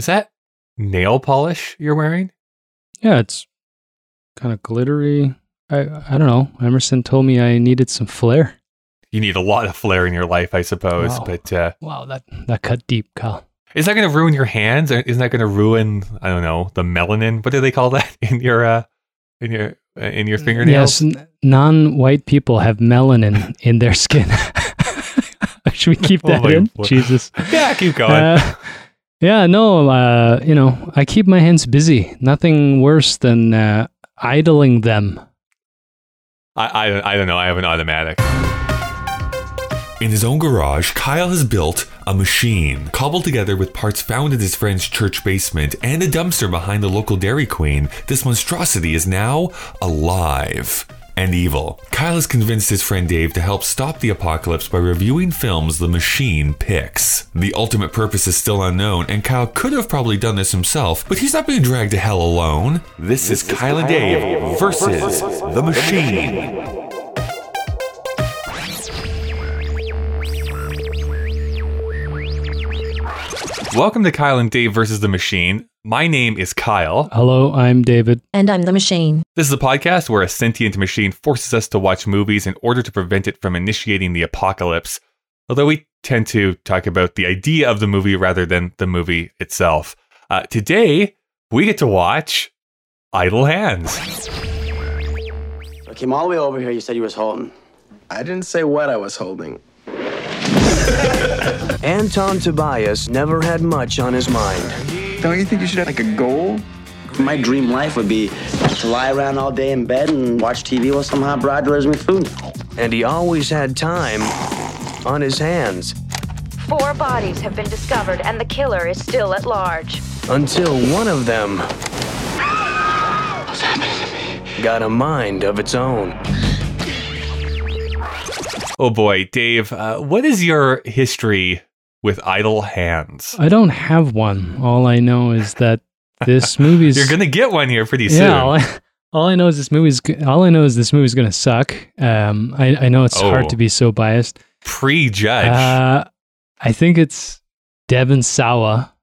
Is that nail polish you're wearing? Yeah, it's kind of glittery. I I don't know. Emerson told me I needed some flair. You need a lot of flair in your life, I suppose. Wow. But uh, Wow, that that cut deep, Kyle. is that going to ruin your hands? Isn't that going to ruin? I don't know the melanin. What do they call that in your uh, in your uh, in your fingernails? Yes, non-white people have melanin in their skin. Should we keep Oh that my in? boy. Jesus. Yeah, keep going. Yeah, no, uh, you know, I keep my hands busy. Nothing worse than uh, idling them. I, I I don't know. I have an automatic. In his own garage, Kyle has built a machine cobbled together with parts found in his friend's church basement and a dumpster behind the local Dairy Queen. This monstrosity is now alive and evil. Kyle has convinced his friend Dave to help stop the apocalypse by reviewing films the machine picks. The ultimate purpose is still unknown, and Kyle could have probably done this himself, but he's not being dragged to hell alone. This, is Kyle and Dave versus the machine. Welcome to Kyle and Dave versus the Machine. My name is Kyle. Hello, I'm David. And I'm the machine. This is a podcast where a sentient machine forces us to watch movies in order to prevent it from initiating the apocalypse. Although we tend to talk about the idea of the movie rather than the movie itself. Uh, today, we get to watch Idle Hands. I came all the way over here. You said you was holding. I didn't say what I was holding. Anton Tobias never had much on his mind. Don't you think you should have like a goal? My dream life would be to lie around all day in bed and watch TV while some hot broad delivers me food. And he always had time on his hands Four bodies have been discovered, and the killer is still at large. until one of them got a mind of its own. Oh boy, Dave, uh, what is your history with Idle Hands? I don't have one. All I know is that this movie's You're going to get one here pretty soon. yeah. All I, all I know is this movie's. All I know is this movie's gonna suck. Um, I I know it's Oh. hard to be so biased. Prejudge. Uh, I think it's Devon Sawa.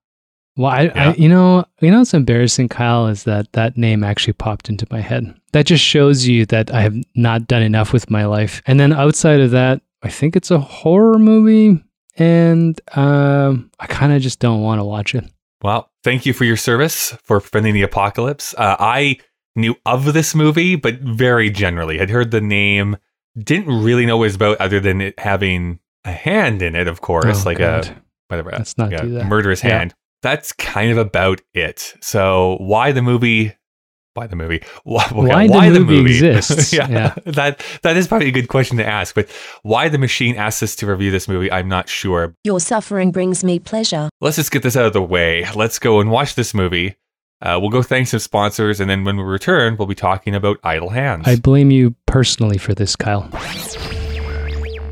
Well, I, Yeah. I, you know, you know, what's embarrassing, Kyle, is that that name actually popped into my head. That just shows you that I have not done enough with my life. And then outside of that, I think it's a horror movie, and um, I kind of just don't want to watch it. Well, thank you for your service for preventing the apocalypse. Uh, I knew of this movie, but very generally. I'd heard the name, didn't really know what it was about other than it having a hand in it, of course, Oh, like God. a whatever, Let's not like a do that. murderous Yeah. hand. That's kind of about it. So why the movie? Why the movie? Why, okay, Why the movie exists. yeah, Yeah. that that is probably a good question to ask. But why the machine asked us to review this movie, I'm not sure. Your suffering brings me pleasure. let's just get this out of the way. Let's go and watch this movie. Uh, we'll go thank some sponsors, and then when we return, we'll be talking about Idle Hands. I blame you personally for this, Kyle.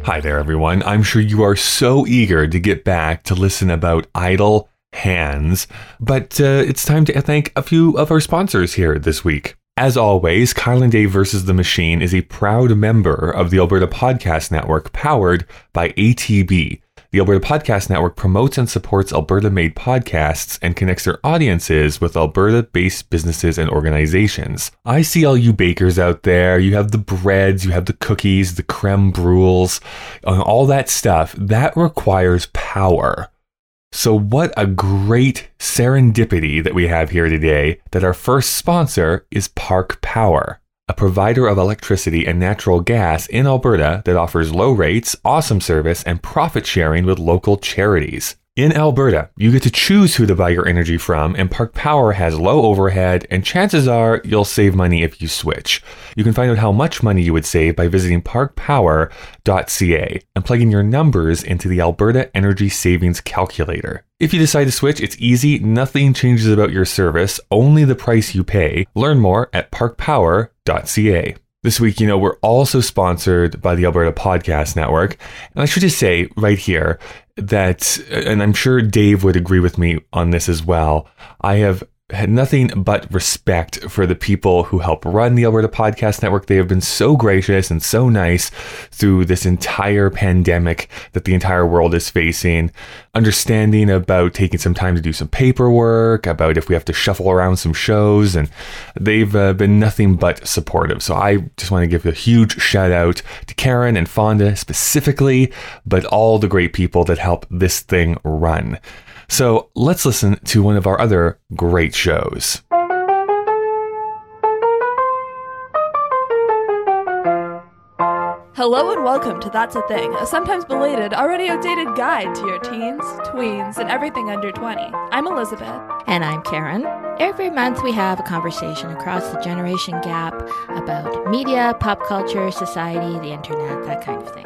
Hi there, everyone. I'm sure you are so eager to get back to listen about idle hands, but uh, it's time to thank a few of our sponsors here this week. As always, Kyle and Dave versus the Machine is a proud member of the Alberta Podcast Network powered by ATB. The Alberta Podcast Network promotes and supports Alberta made podcasts and connects their audiences with Alberta based businesses and organizations. I see all you bakers out there. You have the breads, you have the cookies, the creme brules, all that stuff. That requires power. So, what a great serendipity that we have here today that our first sponsor is Park Power, a provider of electricity and natural gas in Alberta that offers low rates, awesome service, and profit sharing with local charities. In Alberta, you get to choose who to buy your energy from, and Park Power has low overhead, and chances are you'll save money if you switch. You can find out how much money you would save by visiting parkpower.ca and plugging your numbers into the Alberta Energy Savings Calculator. If you decide to switch, it's easy, nothing changes about your service, only the price you pay. Learn more at parkpower.ca. This week, you know, we're also sponsored by the Alberta Podcast Network. And I should just say right here that, and I'm sure Dave would agree with me on this as well, I have had nothing but respect for the people who help run the Alberta Podcast Network. They have been so gracious and so nice through this entire pandemic that the entire world is facing. Understanding about taking some time to do some paperwork, about if we have to shuffle around some shows, and they've uh, been nothing but supportive. So I just want to give a huge shout out to Karen and Fonda specifically, but all the great people that help this thing run. So let's listen to one of our other great shows. Hello and welcome to That's a Thing, a sometimes belated, already outdated guide to your teens, tweens, and everything under 20. I'm Elizabeth. And I'm Karen. Every month we have a conversation across the generation gap about media, pop culture, society, the internet, that kind of thing.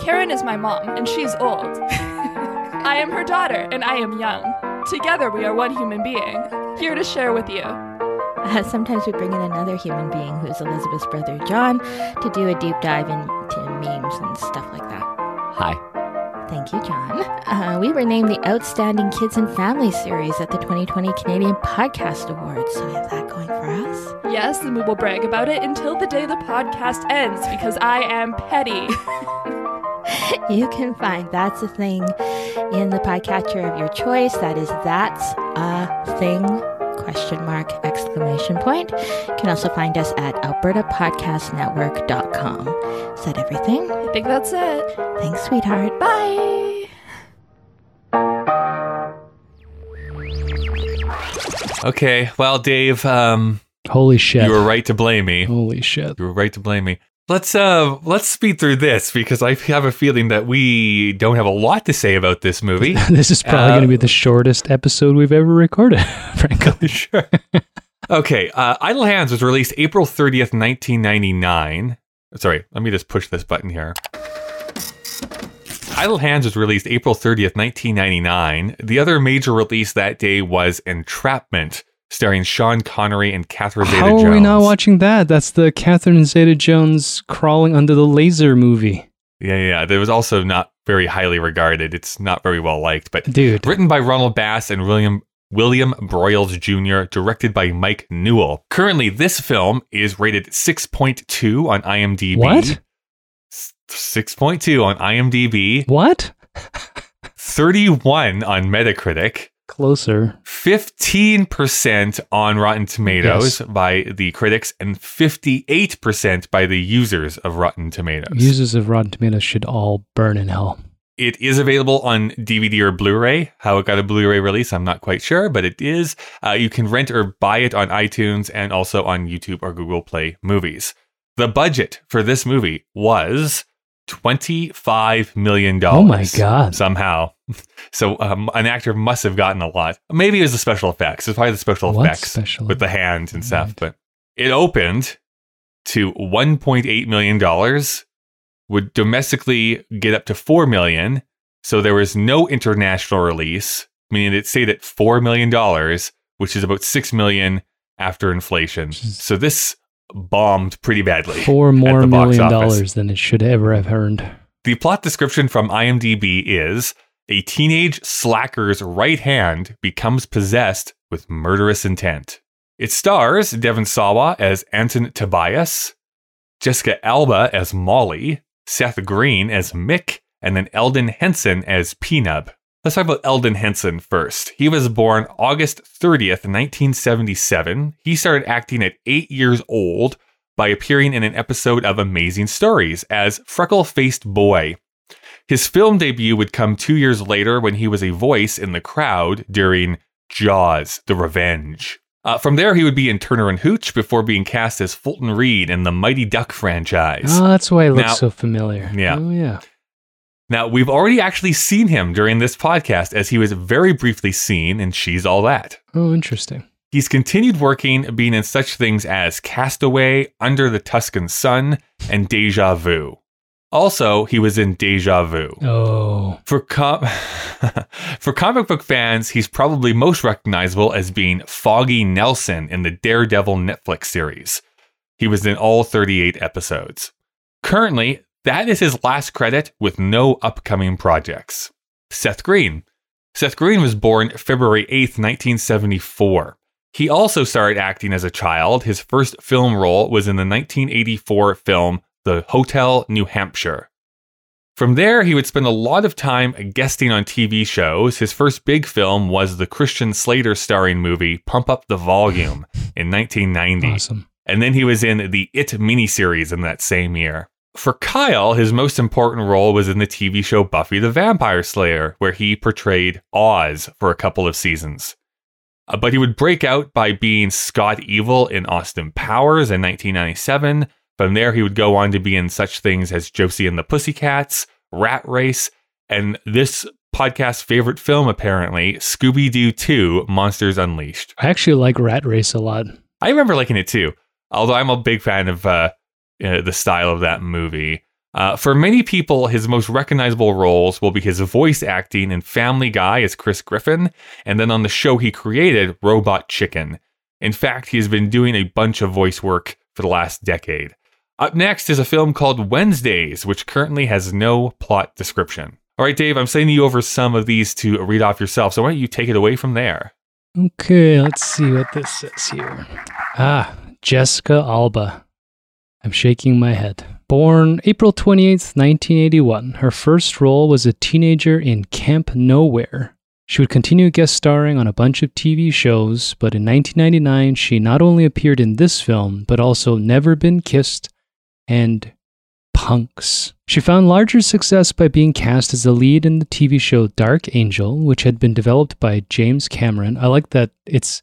Karen is my mom, and she's old. I am her daughter, and I am young. Together we are one human being, here to share with you. Uh, sometimes we bring in another human being who's Elizabeth's brother John to do a deep dive into memes and stuff like that. Hi. Thank you, John. Uh, we were named the Outstanding Kids and Family Series at the 2020 Canadian Podcast Awards, so we have that going for us. Yes, and we will brag about it until the day the podcast ends because I am petty. you can find That's a Thing in the podcatcher of your choice. That is That's a Thing question mark exclamation point. You can also find us at albertapodcastnetwork.com. Is that everything? I think that's it. Thanks, sweetheart. Bye. Okay, well, Dave, um, Holy shit. you were right to blame me. Holy shit. You were right to blame me. Let's uh let's speed through this because I have a feeling that we don't have a lot to say about this movie. this is probably Uh, going to be the shortest episode we've ever recorded, frankly. sure. Okay, uh, Idle Hands was released April 30th, 1999. Sorry, let me just push this button here. Idle Hands was released April 30th, 1999. The other major release that day was Entrapment, starring Sean Connery and Catherine Zeta Jones. How are we not watching that? That's the Catherine Zeta Jones crawling under the laser movie. Yeah, yeah. There was also not very highly regarded. It's not very well liked, but Dude. written by Ronald Bass and William William Broyles Jr., directed by Mike Newell. Currently, this film is rated 6.2 on IMDb. What? 6.2 on IMDb, What? 31 on Metacritic, Closer. 15% on Rotten Tomatoes Yes. by the critics, and 58% by the users of Rotten Tomatoes. Users of Rotten Tomatoes should all burn in hell. It is available on DVD or Blu-ray. How it got a Blu-ray release, I'm not quite sure, but it is. Uh, you can rent or buy it on iTunes and also on YouTube or Google Play Movies. The budget for this movie was twenty-five million dollars. Oh my God. Somehow, so um, an actor must have gotten a lot. Maybe it was the special effects. It's probably the special What effects special with the hands and stuff. Right. But it opened to one point eight million dollars would domestically get up to 4 million so there was no international release meaning it stayed at 4 million dollars which is about 6 million after inflation so this bombed pretty badly Four more million dollars than it should ever have earned. the plot description from IMDb is a teenage slacker's right hand becomes possessed with murderous intent. It stars Devon Sawa as Anton Tobias, Jessica Alba as Molly, Seth Green as Mick, and then Elden Henson as Peanut. Let's talk about Elden Henson first. He was born August 30th, 1977. He started acting at eight years old by appearing in an episode of Amazing Stories as Freckle Faced Boy. His film debut would come two years later when he was a voice in the crowd during Jaws The Revenge. Uh, from there, he would be in Turner and Hooch before being cast as Fulton Reed in the Mighty Duck franchise. Oh, that's why it looks Now- so familiar. Yeah. Oh, yeah. Now, we've already actually seen him during this podcast as he was very briefly seen in She's All That. Oh, interesting. He's continued working, being in such things as Castaway, Under the Tuscan Sun, and Deja Vu. Also, he was in Deja Vu. Oh, For com- for comic book fans, he's probably most recognizable as being Foggy Nelson in the Daredevil Netflix series. He was in all 38 episodes. Currently, that is his last credit with no upcoming projects. Seth Green. Seth Green was born February 8th, 1974. He also started acting as a child. His first film role was in the 1984 film The Hotel New Hampshire. From there, he would spend a lot of time guesting on TV shows. His first big film was the Christian Slater starring movie Pump Up the Volume in 1990. Awesome. And then he was in the It miniseries in that same year. For Kyle, his most important role was in the TV show Buffy the Vampire Slayer, where he portrayed Oz for a couple of seasons. Uh, but he would break out by being Scott Evil in Austin Powers in 1997. From there, he would go on to be in such things as Josie and the Pussycats, Rat Race, and this podcast's favorite film, apparently, Scooby Doo 2 Monsters Unleashed. I actually like Rat Race a lot. I remember liking it too, although I'm a big fan of uh, uh, the style of that movie. Uh, for many people, his most recognizable roles will be his voice acting in Family Guy as Chris Griffin, and then on the show he created, Robot Chicken. In fact, he has been doing a bunch of voice work for the last decade. Up next is a film called Wednesdays, which currently has no plot description. All right, Dave, I'm sending you over some of these to read off yourself, so why don't you take it away from there? Okay, let's see what this says here. Ah, Jessica Alba. I'm shaking my head. Born April 28th, 1981, her first role was a teenager in Camp Nowhere. She would continue guest starring on a bunch of TV shows, but in 1999, she not only appeared in this film, but also Never Been Kissed and Punks. She found larger success by being cast as the lead in the TV show Dark Angel, which had been developed by James Cameron. I like that it's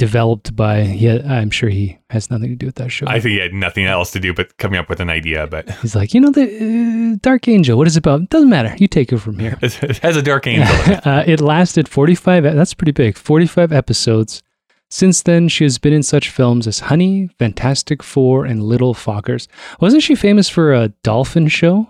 developed by, yeah, I'm sure he has nothing to do with that show. I think he had nothing else to do but coming up with an idea, but He's like, you know, the uh, Dark Angel, what is it about? Doesn't matter. You take it from here. it has a dark angel. it. uh, it lasted 45, e- that's pretty big, 45 episodes. Since then, she has been in such films as Honey, Fantastic Four, and Little Fockers. Wasn't she famous for a dolphin show?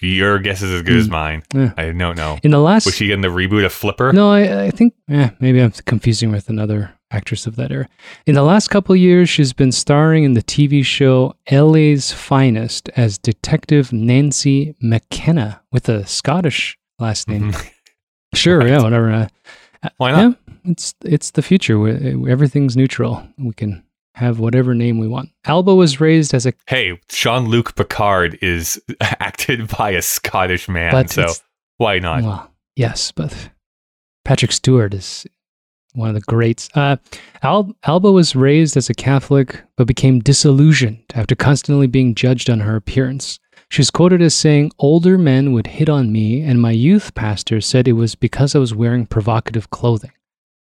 Your guess is as good as mine. Yeah. I don't know. In the last. Was she in the reboot of Flipper? No, I, I think, eh, maybe I'm confusing with another actress of that era. In the last couple of years, she's been starring in the TV show LA's Finest as Detective Nancy McKenna with a Scottish last name. Sure, yeah, whatever. Uh, Why not? Yeah, it's it's the future. Where everything's neutral. We can have whatever name we want. Alba was raised as a Hey, Jean Luc Picard is acted by a Scottish man, But so why not? well, yes, but Patrick Stewart is one of the greats. Uh, Al- Alba was raised as a Catholic, but became disillusioned after constantly being judged on her appearance. She's quoted as saying, Older men would hit on me, and my youth pastor said it was because I was wearing provocative clothing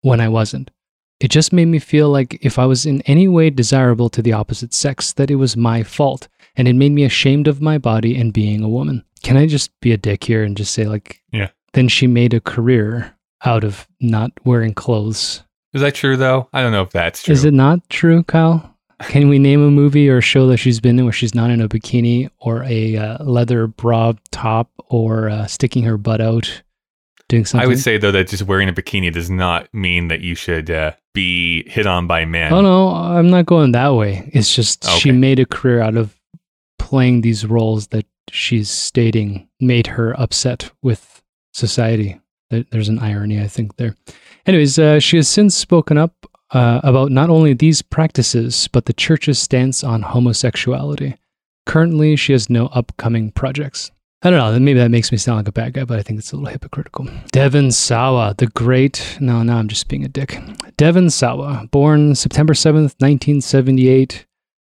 when I wasn't. It just made me feel like if I was in any way desirable to the opposite sex, that it was my fault, and it made me ashamed of my body and being a woman. Can I just be a dick here and just say, like, Yeah. then she made a career out of not wearing clothes? Is that true though? I don't know if that's true. Is it not true, Kyle? Can we name a movie or a show that she's been in where she's not in a bikini or a uh, leather bra top or uh, sticking her butt out doing something? I would say though that just wearing a bikini does not mean that you should uh, be hit on by men. Oh no, I'm not going that way. It's just she made a career out of playing these roles that she's stating made her upset with society. There- There's an irony, I think, there. Anyways, uh, she has since spoken up uh, about not only these practices, but the church's stance on homosexuality. Currently, she has no upcoming projects. I don't know, maybe that makes me sound like a bad guy, but I think it's a little hypocritical. Devon Sawa, the great. No, no, I'm just being a dick. Devon Sawa, born September 7th, 1978.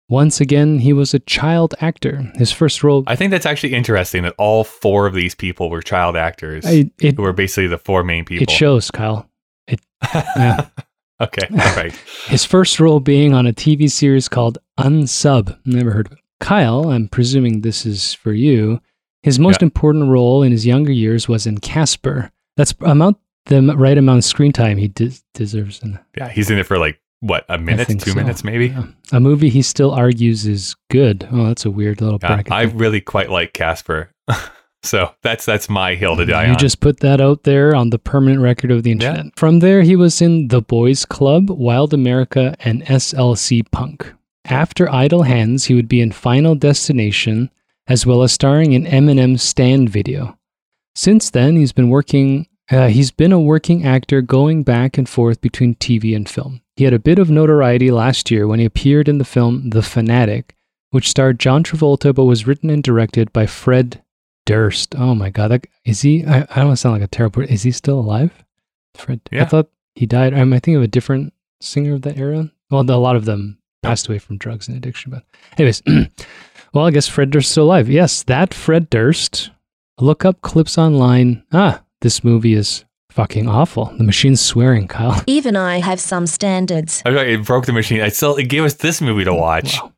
Once again, he was a child actor. His first role. I think that's actually interesting that all four of these people were child actors I- it, who were basically the four main people. it shows, Kyle. It, yeah. okay, all right. His first role being on a TV series called Unsub. Never heard of it. Kyle, I'm presuming this is for you. His most Yeah. important role in his younger years was in Casper. That's amount the right amount of screen time he des- deserves. In Yeah, he's in it for like what a minute, two so. minutes, maybe. Yeah. A movie he still argues is good. Oh, that's a weird little Yeah, bracket. I thing. really quite like Casper, so that's that's my hill to die you on. You just put that out there on the permanent record of the internet. From there, he was in The Boys Club, Wild America, and SLC Punk. After Idle Hands, he would be in Final Destination, as well as starring in Eminem's Stan video. Since then, he's been working Uh, he's been a working actor going back and forth between TV and film. He had a bit of notoriety last year when he appeared in the film The Fanatic, which starred John Travolta but was written and directed by Fred Durst. Oh my God. That, is he? I, I don't want to sound like a terrible. Is he still alive? Fred. I Yeah. thought he died. Um, I think of a different singer of that era. Well, a lot of them passed away from drugs and addiction. But, anyways, well, I guess Fred Durst's still alive. Yes, that Fred Durst. Look up clips online. Ah, this movie is fucking awful. The machine's swearing, Kyle. Even I have some standards. I feel like it broke the machine. It still it gave us this movie to watch, Wow.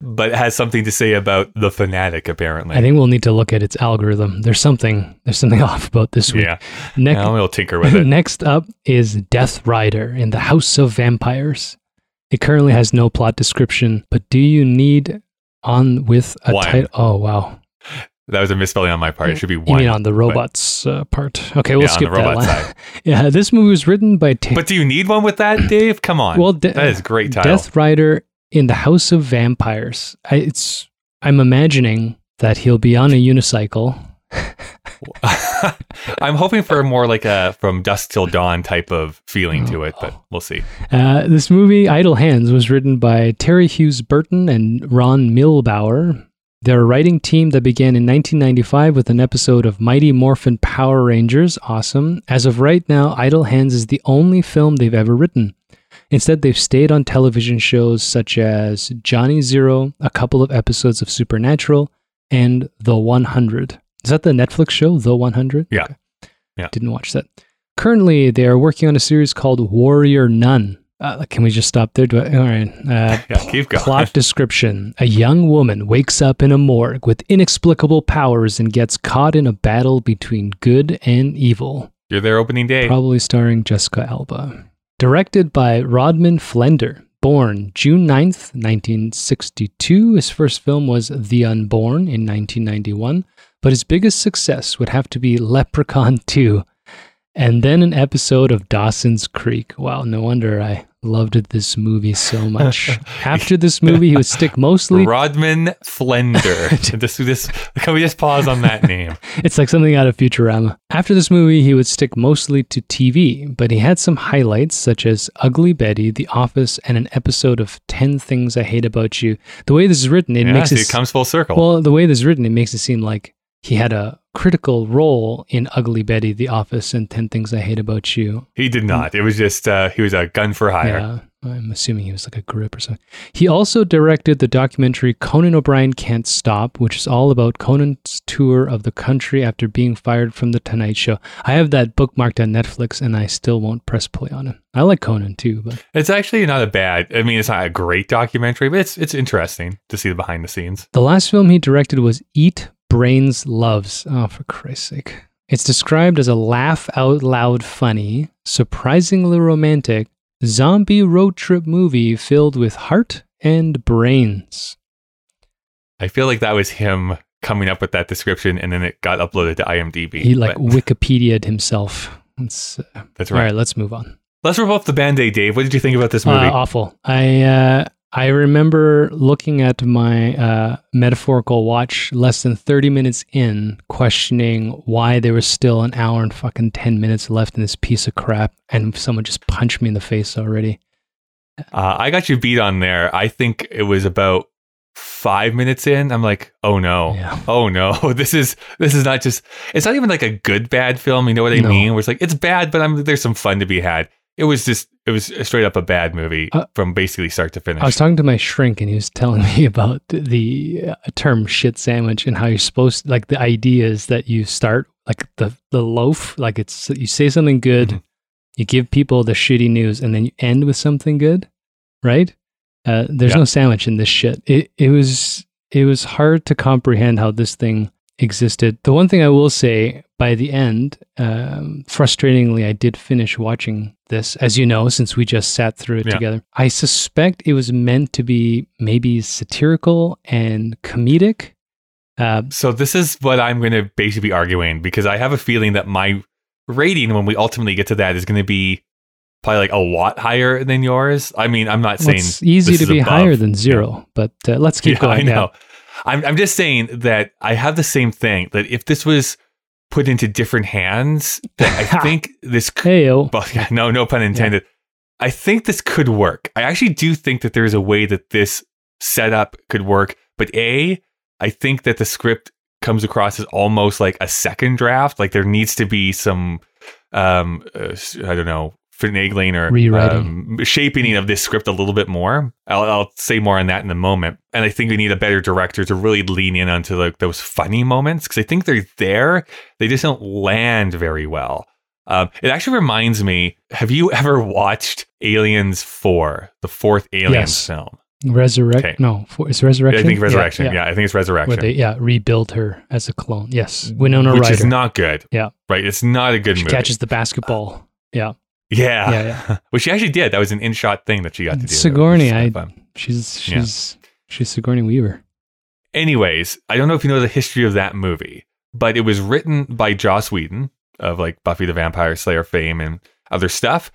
but it has something to say about the fanatic. Apparently, I think we'll need to look at its algorithm. There's something. There's something off about this week. yeah. Next, Now we'll tinker with it. Next up is Death Rider in the House of Vampires. It currently has no plot description, but do you need on with a One. title? Oh wow! That was a misspelling on my part. It should be one. You mean on the robots uh, part? Okay, we'll Yeah, on skip that side. yeah, this movie was written by Ta- But do you need one with that, Dave? Come on. well, De- that is great title. Death Rider in the House of Vampires. I, it's I'm imagining that he'll be on a unicycle. I'm hoping for more like a from dusk till dawn type of feeling to it, Oh. but we'll see. Uh, this movie, Idle Hands, was written by Terri Hughes Burton and Ron Milbauer. They're a writing team that began in 1995 with an episode of Mighty Morphin Power Rangers. Awesome. As of right now, Idle Hands is the only film they've ever written. Instead, they've stayed on television shows such as Johnny Zero, a couple of episodes of Supernatural, and The 100. Is that the Netflix show, The 100? Yeah. Okay. Yeah. Didn't watch that. Currently, they are working on a series called Warrior Nun. Uh, can we just stop there? Do I, all right. Uh, Yeah, keep going. Plot description A young woman wakes up in a morgue with inexplicable powers and gets caught in a battle between good and evil. You're there opening day. Probably starring Jessica Alba. Directed by Rodman Flender. Born June 9th, 1962. His first film was The Unborn in 1991, but his biggest success would have to be Leprechaun 2, and then an episode of Dawson's Creek. Wow, no wonder I loved this movie so much. After this movie, he would stick mostly Rodman Flender. this, this, can we just pause on that name? It's like something out of Futurama. After this movie, he would stick mostly to TV, but he had some highlights such as Ugly Betty, The Office, and an episode of 10 Things I Hate About You. The way this is written, it yeah, makes it, it comes full circle. well, the way this is written, it makes it seem like he had a critical role in Ugly Betty, The Office, and 10 Things I Hate About You. he did not. It was just, uh, he was a gun for hire. Yeah, I'm assuming he was like a grip or something. He also directed the documentary Conan O'Brien Can't Stop, which is all about Conan's tour of the country after being fired from The Tonight Show. I have that bookmarked on Netflix and I still won't press play on it. I like Conan too, but It's actually not a bad, I mean, it's not a great documentary, but it's, it's interesting to see the behind the scenes. the last film he directed was Eat Brains Loves. Oh, for Christ's sake. It's described as a laugh out loud funny, surprisingly romantic zombie road trip movie filled with heart and brains. I feel like that was him coming up with that description and then it got uploaded to IMDb. He like But Wikipedia'd himself. It's, uh, that's right. All right. right, let's move on. Let's rip off the band aid, Dave. What did you think about this movie? Uh, awful. I uh, I remember looking at my uh, metaphorical watch less than thirty minutes in, questioning why there was still an hour and fucking ten minutes left in this piece of crap, and someone just punched me in the face already. Uh, I got you beat on there. I think it was about five minutes in. I'm like, oh no, Yeah. oh no, this is this is not just. It's not even like a good bad film. You know what I No. mean? Where it's like it's bad, but I'm, there's some fun to be had. It was just it was straight up a bad movie Uh, from basically start to finish. I was talking to my shrink, and he was telling me about the, the uh, term "shit sandwich" and how you're supposed. Like the idea is that you start like the the loaf, like it's you say something good, Mhm. you give people the shitty news, and then you end with something good, right? Uh, there's Yeah. no sandwich in this shit. It it was it was hard to comprehend how this thing existed. The one thing I will say by the end, um, frustratingly, I did finish watching this, as you know, since we just sat through it Yeah. together. I suspect it was meant to be maybe satirical and comedic. Uh, So this is what I'm going to basically be arguing because I have a feeling that my rating when we ultimately get to that is going to be probably like a lot higher than yours. I mean, I'm not well, saying it's easy to be above. higher than zero, but uh, let's keep yeah, going. I know. I'm I'm just saying that I have the same thing that if this was put into different hands that I think this could, Heyo. well, yeah, no, no pun intended. I think this could work. I actually do think that there's a way that this setup could work. But A, I think that the script comes across as almost like a second draft. Like there needs to be some, um, uh, I don't know, finagling or Rewriting. um, shaping of this script a little bit more. I'll, I'll say more on that in a moment. And I think we need a better director to really lean in onto like those funny moments because I think they're there. They just don't land very well. Um, it actually reminds me. Have you ever watched Aliens Four, the fourth Aliens Yes. film? Resurrect? Okay. No, for, it's Resurrection. I think Resurrection. Yeah, I think it's Where Resurrection. they yeah rebuild her as a clone. Yes, Winona which Ryder. is not good. Yeah. right. It's not a good she movie. catches the basketball. Yeah, yeah, Yeah, yeah. well, she actually did. That was an in-shot thing that she got to do. Sigourney. I fun. she's Yeah. she's she's Sigourney Weaver. Anyways, I don't know if you know the history of that movie, but it was written by Joss Whedon of like Buffy the Vampire Slayer fame and other stuff.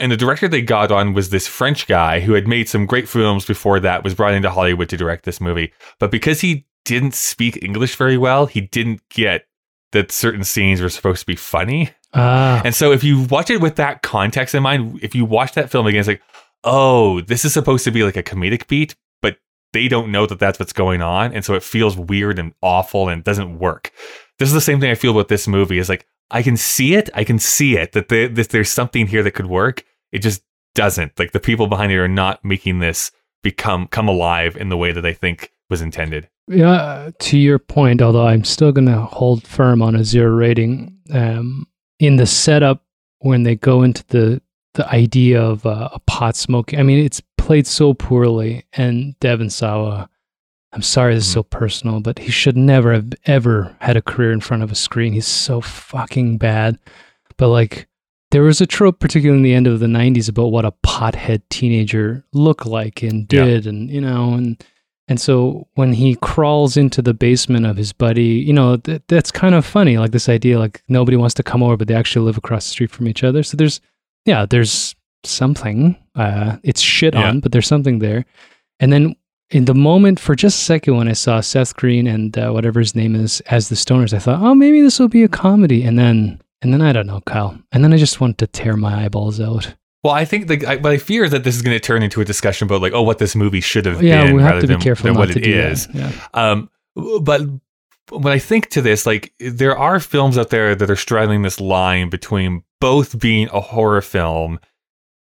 And the director they got on was this French guy who had made some great films before that, was brought into Hollywood to direct this movie. But because he didn't speak English very well, he didn't get that certain scenes were supposed to be funny. Ah, And so if you watch it with that context in mind, if you watch that film again, it's like, oh, this is supposed to be like a comedic beat, but they don't know that that's what's going on. And so it feels weird and awful and doesn't work. This is the same thing I feel about this movie is like, I can see it. I can see it that that there's something here that could work. It just doesn't. Like the people behind it are not making this become come alive in the way that I think was intended. yeah. To your point, although I'm still gonna hold firm on a zero rating. Um, in the setup when they go into the the idea of uh, a pot smoking, I mean, it's played so poorly. And Devon Sawa, I'm sorry, this is so personal, but he should never have ever had a career in front of a screen. He's so fucking bad. But like, there was a trope, particularly in the end of the 90s, about what a pothead teenager looked like and Yeah. did. And, you know, and, and so when he crawls into the basement of his buddy, you know, th- that's kind of funny. Like this idea, like nobody wants to come over, but they actually live across the street from each other. So there's, yeah, there's something. Uh, it's shit Yeah. on, but there's something there. And then in the moment, for just a second, when I saw Seth Green and uh, whatever his name is as the Stoners, I thought, oh, maybe this will be a comedy. And then, and then I don't know, Kyle. And then I just wanted to tear my eyeballs out. Well, I think the I, but I fear that this is going to turn into a discussion about like, oh, what this movie should have Yeah, been we have to be than, careful than what to it do is. Yeah. Um, but when I think to this, like there are films out there that are straddling this line between both being a horror film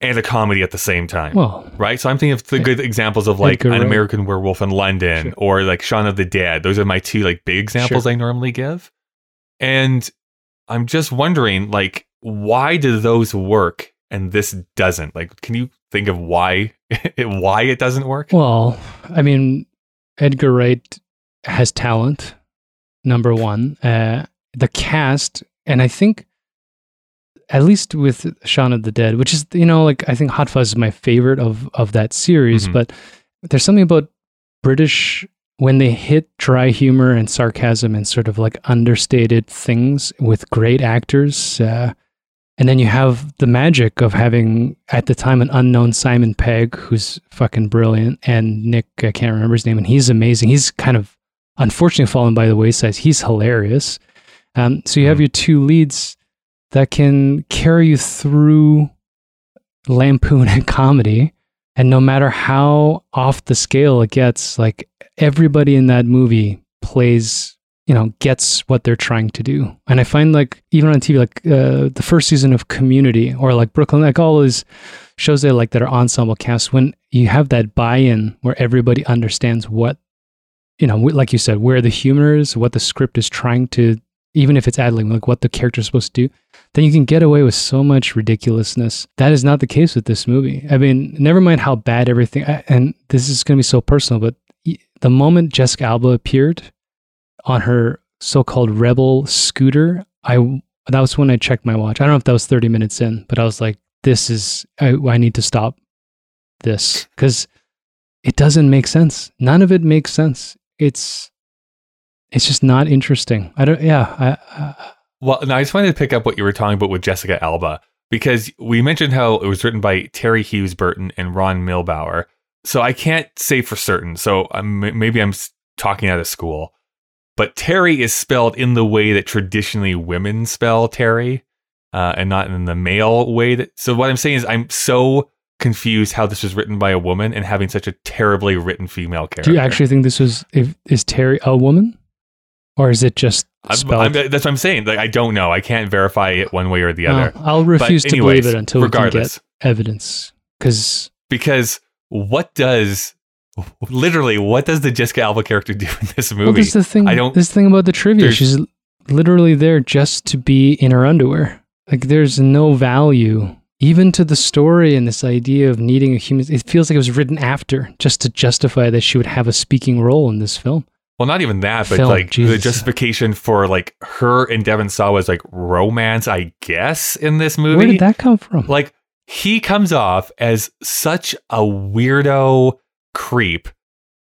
and a comedy at the same time. Well, right? So I'm thinking of the good examples of like Edgar An Wright. American Werewolf in London Sure. or like Shaun of the Dead. Those are my two like big examples Sure. I normally give. And I'm just wondering, like, why do those work and this doesn't? Like, can you think of why why it doesn't work? Well, I mean, Edgar Wright has talent. Number one, uh, the cast, and I think at least with Shaun of the Dead, which is you know like I think Hot Fuzz is my favorite of of that series, Mhm. but there's something about British when they hit dry humor and sarcasm and sort of like understated things with great actors. Uh, and then you have the magic of having at the time an unknown Simon Pegg, who's fucking brilliant, and Nick, I can't remember his name, and he's amazing. He's kind of unfortunately fallen by the wayside. He's hilarious. Um, so you have Mhm. your two leads that can carry you through lampoon and comedy. And no matter how off the scale it gets, like everybody in that movie plays, you know, gets what they're trying to do. And I find like even on TV, like uh, the first season of Community or like Brooklyn, like all those shows that like that are ensemble casts, when you have that buy-in where everybody understands what, you know, like you said, where the humor is, what the script is trying to, even if it's ad-lib, like what the character's supposed to do, then you can get away with so much ridiculousness. That is not the case with this movie. I mean, never mind how bad everything, and this is going to be so personal, but the moment Jessica Alba appeared on her so-called rebel scooter, I that was when I checked my watch. I don't know if that was 30 minutes in, but I was like, this is I, I need to stop this because it doesn't make sense. None of it makes sense. It's it's just not interesting. I don't. Yeah. I, I, Well, no, I just wanted to pick up what you were talking about with Jessica Alba because we mentioned how it was written by Terri Hughes Burton and Ron Milbauer. So I can't say for certain. So I'm, maybe I'm talking out of school. But Terri is spelled in the way that traditionally women spell Terri, uh, and not in the male way. That so what I'm saying is I'm so confused how this was written by a woman and having such a terribly written female character. Do you actually think this was if, is Terri a woman, or is it just I'm- spelled? I'm- that's what I'm saying. Like I don't know. I can't verify it one way or the other. Uh, I'll refuse to believe it until regardless, we can get evidence. Because because what does literally what does the Jessica Alba character do in this movie? well, the thing. I don't. This thing about the trivia. She's literally there just to be in her underwear. Like there's no value even to the story and this idea of needing a human. It feels like it was written after just to justify that she would have a speaking role in this film. Well, not even that, but Film, like the justification for like her and Devon Sawa's like romance, I guess, in this movie. Where did that come from? Like he comes off as such a weirdo creep,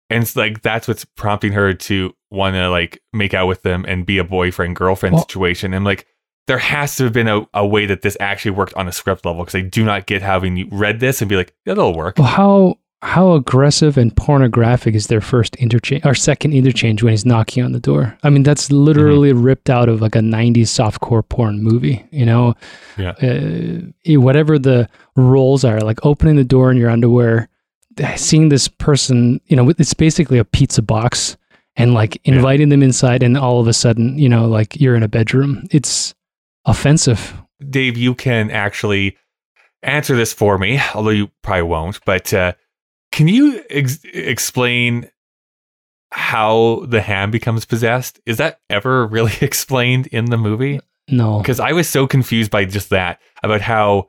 and it's like that's what's prompting her to want to like make out with them and be a boyfriend girlfriend Well- situation. And like there has to have been a, a way that this actually worked on a script level because I do not get having you read this and be like, yeah, that'll work. Well, how how aggressive and pornographic is their first interchange or second interchange when he's knocking on the door? I mean, that's literally Mm-hmm. ripped out of like a '90s softcore porn movie. You know, Yeah. uh, eh, whatever the roles are, like opening the door in your underwear, seeing this person. You know, it's basically a pizza box, and like inviting them inside, and all of a sudden, you know, like you're in a bedroom. It's offensive. Dave, you can actually answer this for me, although you probably won't. But uh, can you ex- explain how the ham becomes possessed? Is that ever really explained in the movie? No, Because I was so confused by just that about how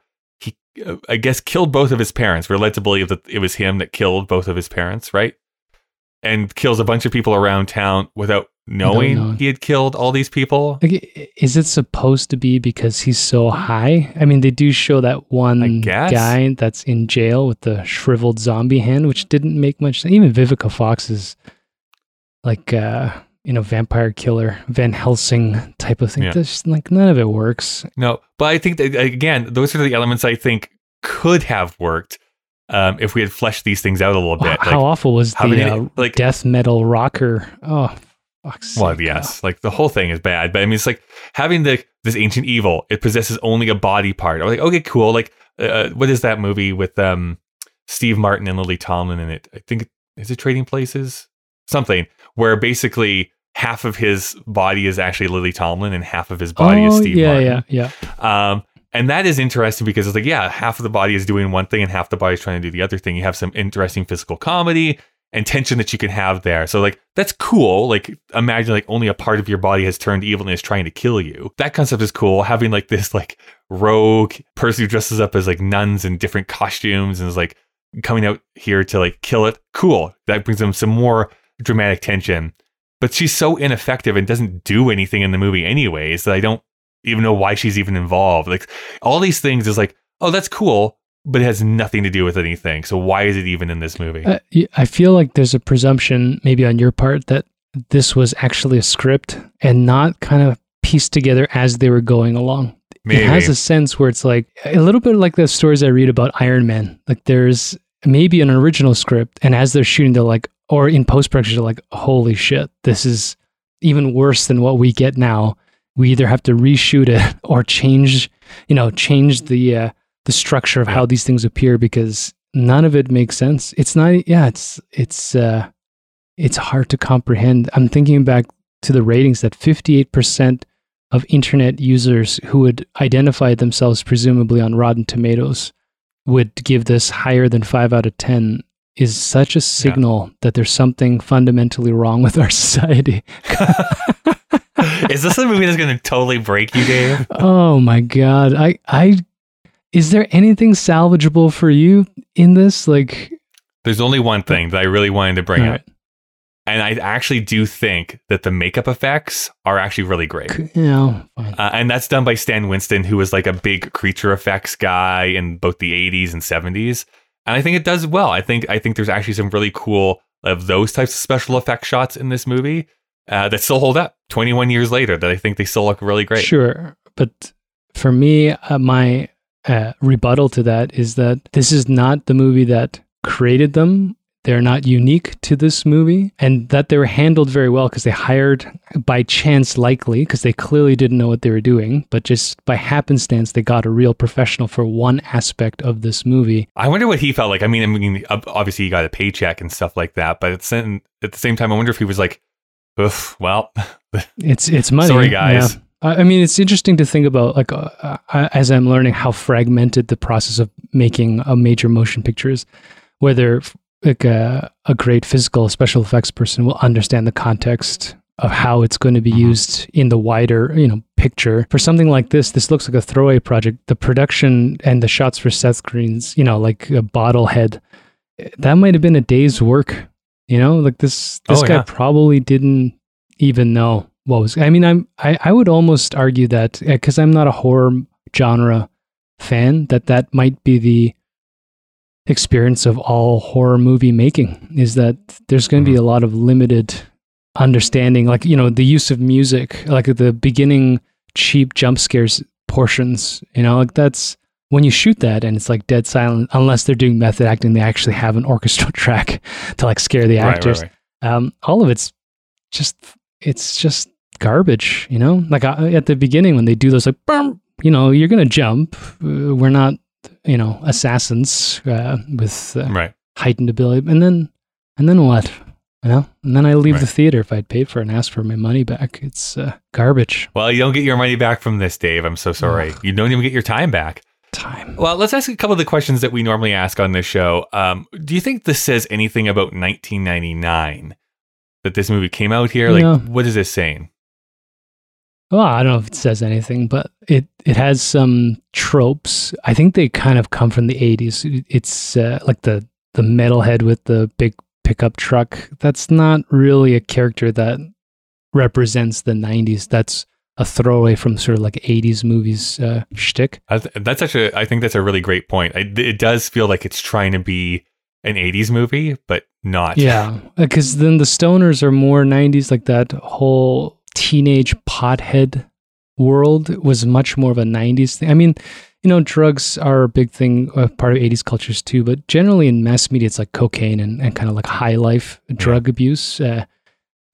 I guess, killed both of his parents. We're led to believe that it was him that killed both of his parents, right? And kills a bunch of people around town without knowing know. he had killed all these people. Like, is it supposed to be because he's so high? I mean, they do show that one guy that's in jail with the shriveled zombie hand, which didn't make much sense. Even Vivica Fox is like, uh, you know, vampire killer, Van Helsing type of thing. Yeah. That's just, like none of it works. No, but I think that again, those are the elements I think could have worked um, if we had fleshed these things out a little bit. How awful was how the many- uh, like- death metal rocker? Oh, fuck's well, sake. yes, like the whole thing is bad, but I mean, it's like having the this ancient evil. It possesses only a body part. I'm like, okay, cool. Like, uh, what is that movie with um Steve Martin and Lily Tomlin in it? I think is it Trading Places, something where basically half of his body is actually Lily Tomlin and half of his body is Oh, Steve yeah, Martin. yeah, yeah. Um, and that is interesting because it's like, yeah, half of the body is doing one thing and half the body is trying to do the other thing. You have some interesting physical comedy and tension that you can have there. So like that's cool. Like imagine like only a part of your body has turned evil and is trying to kill you. That concept is cool. Having like this like rogue person who dresses up as like nuns in different costumes and is like coming out here to like kill it. Cool. That brings them some more dramatic tension. But she's so ineffective and doesn't do anything in the movie anyways that I don't even know why she's even involved. Like all these things is like, oh, that's cool, but it has nothing to do with anything. So why is it even in this movie? Uh, I feel like there's a presumption, maybe on your part, that this was actually a script and not kind of pieced together as they were going along. Maybe. It has a sense where it's like a little bit like the stories I read about Iron Man. Like there's maybe an original script, and as they're shooting, they're like, or in post production, like, holy shit, this is even worse than what we get now. We either have to reshoot it or change, you know, change the uh, the structure of how these things appear because none of it makes sense. It's not. Yeah, it's it's uh, it's hard to comprehend. I'm thinking back to the ratings that 58 percent of internet users who would identify themselves presumably on Rotten Tomatoes would give this higher than five out of ten is such a signal that there's something fundamentally wrong with our society. is this a movie that's going to totally break you, Dave? oh my god i i is there anything salvageable for you in this like There's only one thing that I really wanted to bring up. right. And I actually do think that the makeup effects are actually really great. fine. Uh, and that's done by Stan Winston, who was like a big creature effects guy in both the 80s and 70s. And I think it does well. I think I think there's actually some really cool of those types of special effect shots in this movie uh, that still hold up 21 years later. That I think they still look really great. sure but for me uh, my uh, rebuttal to that is that this is not the movie that created them they're not unique to this movie and that they were handled very well because they hired by chance likely because they clearly didn't know what they were doing but just by happenstance they got a real professional for one aspect of this movie I wonder what he felt like. I mean, I mean, obviously he got a paycheck and stuff like that, but at the same, at the same time, I wonder if he was like, Oof, well, it's it's money Sorry, guys. Yeah. I mean, it's interesting to think about, like, uh, uh, as I'm learning how fragmented the process of making a major motion picture is, whether like a, a great physical special effects person will understand the context of how it's going to be mm-hmm. used in the wider, you know, picture. For something like this, this looks like a throwaway project. The production and the shots for Seth Green's, you know, like a bottle head, that might have been a day's work. You know, like this oh, this Oh, guy yeah. probably didn't even know what was. I mean, I'm I, I would almost argue that eh, because I'm not a horror genre fan, that that might be the experience of all horror movie making is that there's going to be a lot of limited understanding like you know the use of music like the beginning cheap jump scares portions you know like that's when you shoot that and it's like dead silent unless they're doing method acting they actually have an orchestral track to like scare the Right, right, actors. right. um all of it's just it's just garbage you know? Like uh, at the beginning when they do those like you know you're gonna jump uh, we're not you know assassins uh, with uh, right. heightened ability and then and then what you know and then i leave the theater if i'd paid for it and asked for my money back it's uh, garbage Well, you don't get your money back from this, Dave. I'm so sorry. You don't even get your time back. time Well, let's ask a couple of the questions that we normally ask on this show. Um, do you think this says anything about 1999? That this movie came out here? Like, No. what is this saying? Well i don't know if it says anything but it it has some tropes i think they kind of come from the 80s it's uh, like the the metalhead with the big pickup truck that's not really a character that represents the 90s that's a throwaway from sort of like 80s movies uh, shtick. Th- that's such a. I think that's a really great point. I, it does feel like it's trying to be an 80s movie, but not. Yeah, because then the stoners are more 90s, like that whole teenage pothead world was much more of a 90s thing. I mean, you know, drugs are a big thing, uh, part of 80s cultures too, but generally in mass media, it's like cocaine and, and kind of like high life drug abuse. Uh,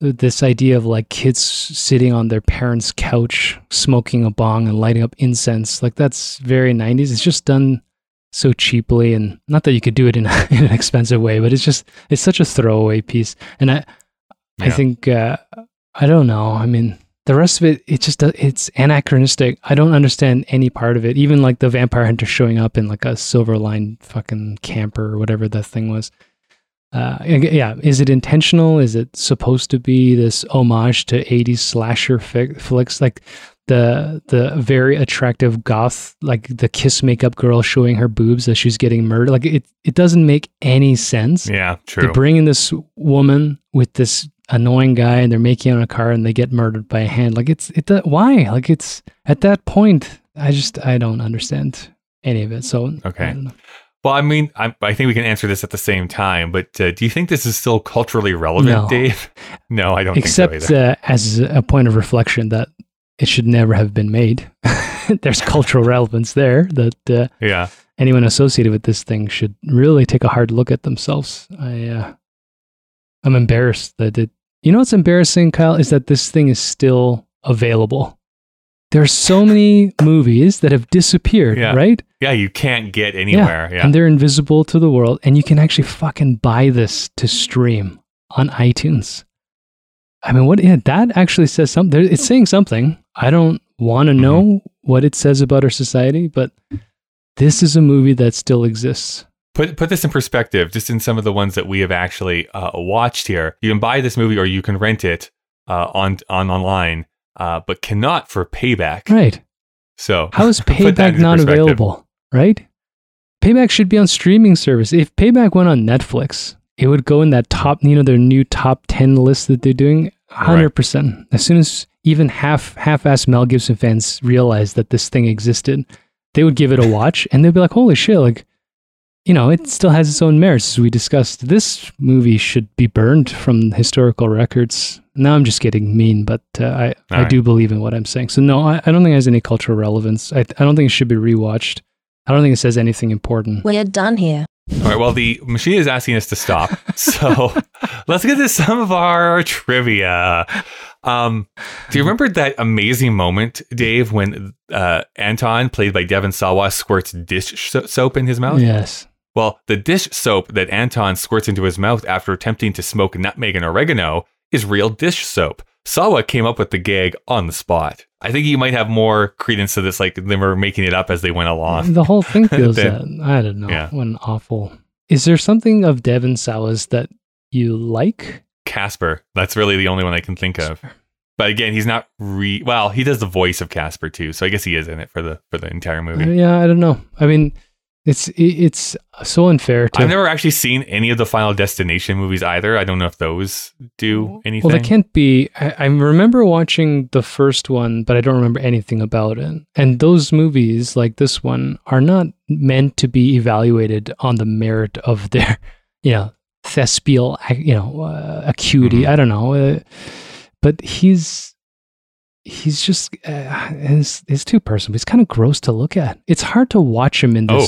this idea of like kids sitting on their parents' couch, smoking a bong and lighting up incense, like that's very 90s. It's just done so cheaply and not that you could do it in, a, in an expensive way but it's just it's such a throwaway piece and i i think uh i don't know. I mean the rest of it it just it's anachronistic. I don't understand any part of it. Even like the vampire hunter showing up in like a silver line fucking camper or whatever that thing was. Uh yeah is it intentional? Is it supposed to be this homage to 80s slasher flicks? Like the the very attractive goth like the kiss makeup girl showing her boobs as she's getting murdered. Like it it doesn't make any sense. Yeah, true. bring in this woman with this annoying guy and they're making out in a car and they get murdered by a hand like it's it why like it's at that point i just i don't understand any of it so Okay. I. Well, I mean, I, I think we can answer this at the same time, but uh, do you think this is still culturally relevant, No. Dave? No, I don't except think so uh, as a point of reflection that it should never have been made there's cultural relevance there that uh, yeah. anyone associated with this thing should really take a hard look at themselves. I, uh, I'm embarrassed that it. You know what's embarrassing, Kyle, is that this thing is still available. There are so many movies that have disappeared, Yeah. right? Yeah, you can't get anywhere. Yeah. and they're invisible to the world, and you can actually fucking buy this to stream on iTunes. I mean, what? Yeah, that actually says something. It's saying something. I don't want to mm-hmm. know what it says about our society, but this is a movie that still exists. Put put this in perspective, just in some of the ones that we have actually uh, watched here. You can buy this movie or you can rent it uh, on on online, uh, but cannot for payback. Right. So How is Payback not available? Right? Payback should be on streaming service. If Payback went on Netflix, it would go in that top, you know, their new top 10 list that they're doing 100%. As soon as even half half-ass Mel Gibson fans realized that this thing existed, they would give it a watch and they'd be like, "Holy shit, like you know, it still has its own merits as we discussed. This movie should be burned from historical records. Now I'm just getting mean, but uh, I, I right. do believe in what I'm saying. So, no, I, I don't think it has any cultural relevance. I, I don't think it should be rewatched. I don't think it says anything important. We're done here. All right. Well, the machine is asking us to stop. So let's get to some of our trivia. Um, do you remember that amazing moment, Dave, when uh, Anton, played by Devon Sawa, squirts dish soap in his mouth? Yes. Well, the dish soap that Anton squirts into his mouth after attempting to smoke nutmeg and oregano is real dish soap. Sawa came up with the gag on the spot. I think you might have more credence to this, like they were making it up as they went along. The whole thing feels Then- that. I don't know. Yeah. What an awful. Is there something of Devon Sawa's that you like? Casper. That's really the only one I can think of. But again, he's not re. Well, he does the voice of Casper too, so I guess he is in it for the for the entire Uh, movie. yeah, I don't know. I mean, it's it's so unfair to. I've never actually seen any of the Final Destination movies either. I don't know if those do anything. Well, they can't be. I, I remember watching the first one, but I don't remember anything about it. And those movies, like this one, are not meant to be evaluated on the merit of their, you know, thespial, you know, uh, acuity. Mhm. I don't know, uh, but he's he's just uh, his his too personal. He's kind of gross to look at. It's hard to watch him in Oh.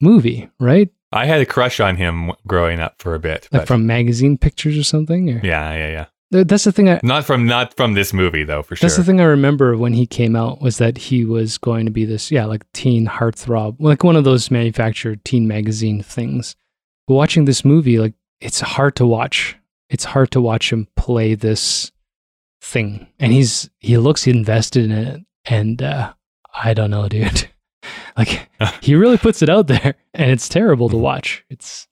Movie, right? I had a crush on him growing up for a bit. Like from magazine pictures or something. Or? yeah, yeah, yeah. That's the thing. I, Not from not from this movie though, for sure. That's the thing I remember when he came out was that he was going to be this, yeah, like teen heartthrob, like one of those manufactured teen magazine things. But watching this movie, like it's hard to watch. It's hard to watch him play this thing, and he's he looks invested in it, and uh, I don't know, dude. like he really puts it out there, and it's terrible to watch. It's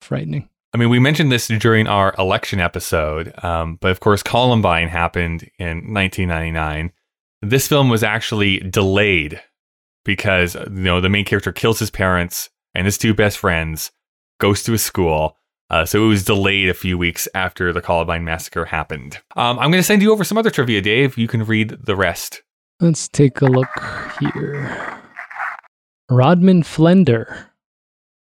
frightening. I mean, we mentioned this during our election episode, um, but of course, Columbine happened in 1999. This film was actually delayed because you know the main character kills his parents and his two best friends, goes to a school. Uh, so it was delayed a few weeks after the Columbine massacre happened. Um, I'm going to send you over some other trivia, Dave. You can read the rest. Let's take a look here. Rodman Flender.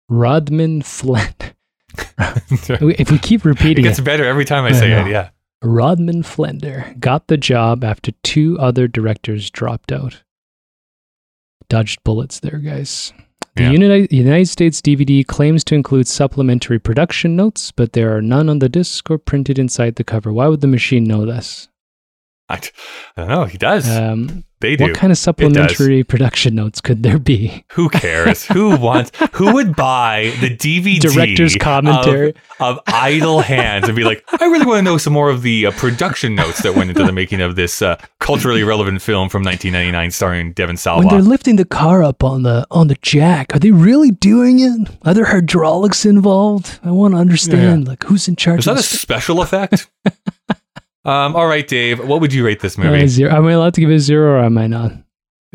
Rodman Flend. if we keep repeating it gets it, better every time I I say know. it. Yeah. Rodman Flender got the job after two other directors dropped out. Dodged bullets there, guys. The Yeah. United, United States DVD claims to include supplementary production notes, but there are none on the disc or printed inside the cover. Why would the machine know this? I, I don't know. He does. Um, they do. what kind of supplementary production notes could there be? Who cares? who wants? Who would buy the DVD Director's commentary. of, of Idle Hands and be like, I really want to know some more of the uh, production notes that went into the making of this uh, culturally relevant film from 1999 starring Devin Devon When they're lifting the car up on the on the jack, are they really doing it? Are there hydraulics involved? I want to understand, like who's in charge. Is that a special effect? um, all right, Dave. What would you rate this Uh, movie? zero. Am I allowed to give it a zero, or am I not?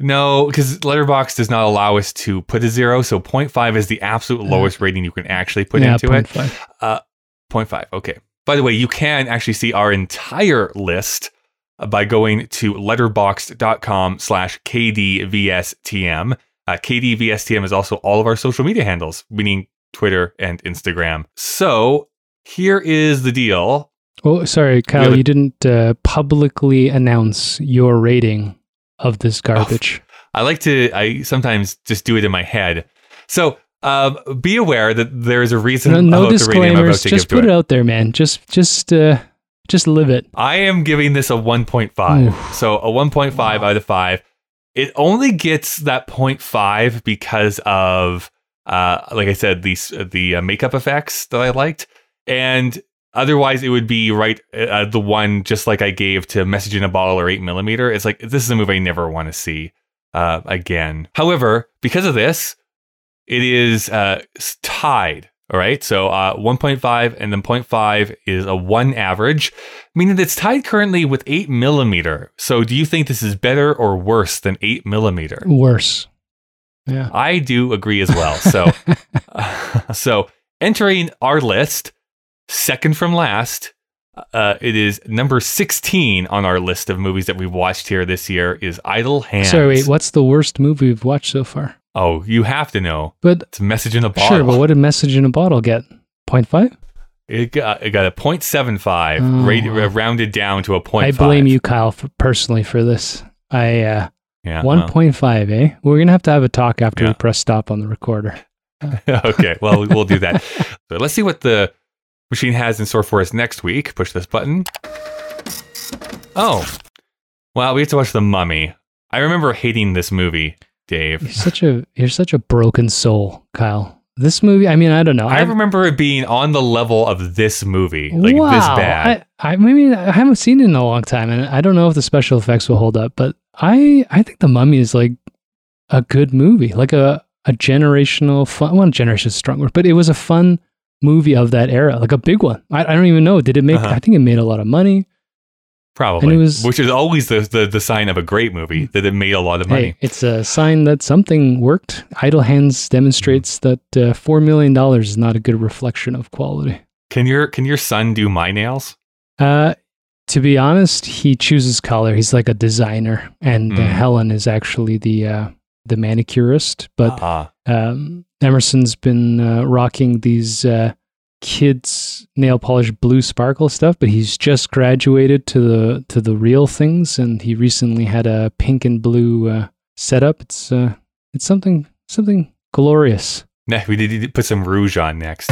No, because Letterboxd does not allow us to put a zero. So 0.5 is the absolute lowest rating you can actually put yeah, into it. 0.5. Uh, 0.5. Okay. By the way, you can actually see our entire list uh, by going to letterboxd.com slash KDVSTM. Uh, KDVSTM is also all of our social media handles, meaning Twitter and Instagram. So here is the deal. Oh, sorry, Kyle. You didn't uh, publicly announce your rating of this garbage. I like to, I sometimes just do it in my head. So um, be aware that there is a reason no no about the I'm disclaimers. Just put it out there, man. Just just uh, just live it. I am giving this a 1.5. Oof. So a 1.5 out of 5. It only gets that 0.5 because of uh like I said these the uh, makeup effects that I liked and otherwise it would be right uh, the one just like I gave to Message in a Bottle or 8 millimeter. It's like this is a movie I never want to see uh again. However, because of this, it is uh tied. All right. So uh 1.5 and then 0.5 is a one average meaning that it's tied currently with 8 millimeter. So do you think this is better or worse than 8 millimeter? Worse. Yeah. I do agree as well. So, so entering our list, second from last, uh, it is number 16 on our list of movies that we've watched here this year is Idle Hands. Sorry, wait. What's the worst movie we've watched so far? Oh, you have to know. But It's a message in a bottle. sure, but what did Message in a Bottle get? 0.5? It got, it got a 0.75, Oh. rated, uh, rounded down to a 0.5. I blame you, Kyle, for, personally for this. I uh, Yeah. well. 1.5, eh? We're gonna have to have a talk after Yeah. we press stop on the recorder. okay, well, we'll do that. So let's see what the machine has in store for us next week. Push this button. Oh, well, we have to watch The Mummy. I remember hating this movie, Dave. You're such a you're such a broken soul, Kyle. This movie, I mean, I don't know. I I've- remember it being on the level of this movie, like this Wow. bad. I, I maybe I haven't seen it in a long time, and I don't know if the special effects will hold up. But I I think the Mummy is like a good movie, like a a generational fun. Well, generation is strong word, but it was a fun movie of that era, like a big one. I, I don't even know. Did it make? Uh-huh. I think it made a lot of money. Probably, was- which is always the, the the sign of a great movie that it made a lot of money. Hey, it's a sign that something worked. Idle Hands demonstrates that uh, four million dollars is not a good reflection of quality. Can your can your son do my nails? Uh, to be honest, he chooses color. He's like a designer, and uh, Mm. Helen is actually the uh, the manicurist. But Ah, um, Emerson's been uh, rocking these uh, kids nail polish blue sparkle stuff. But he's just graduated to the to the real things, and he recently had a pink and blue uh, setup. It's uh, it's something something glorious. nah, we need to put some rouge on next.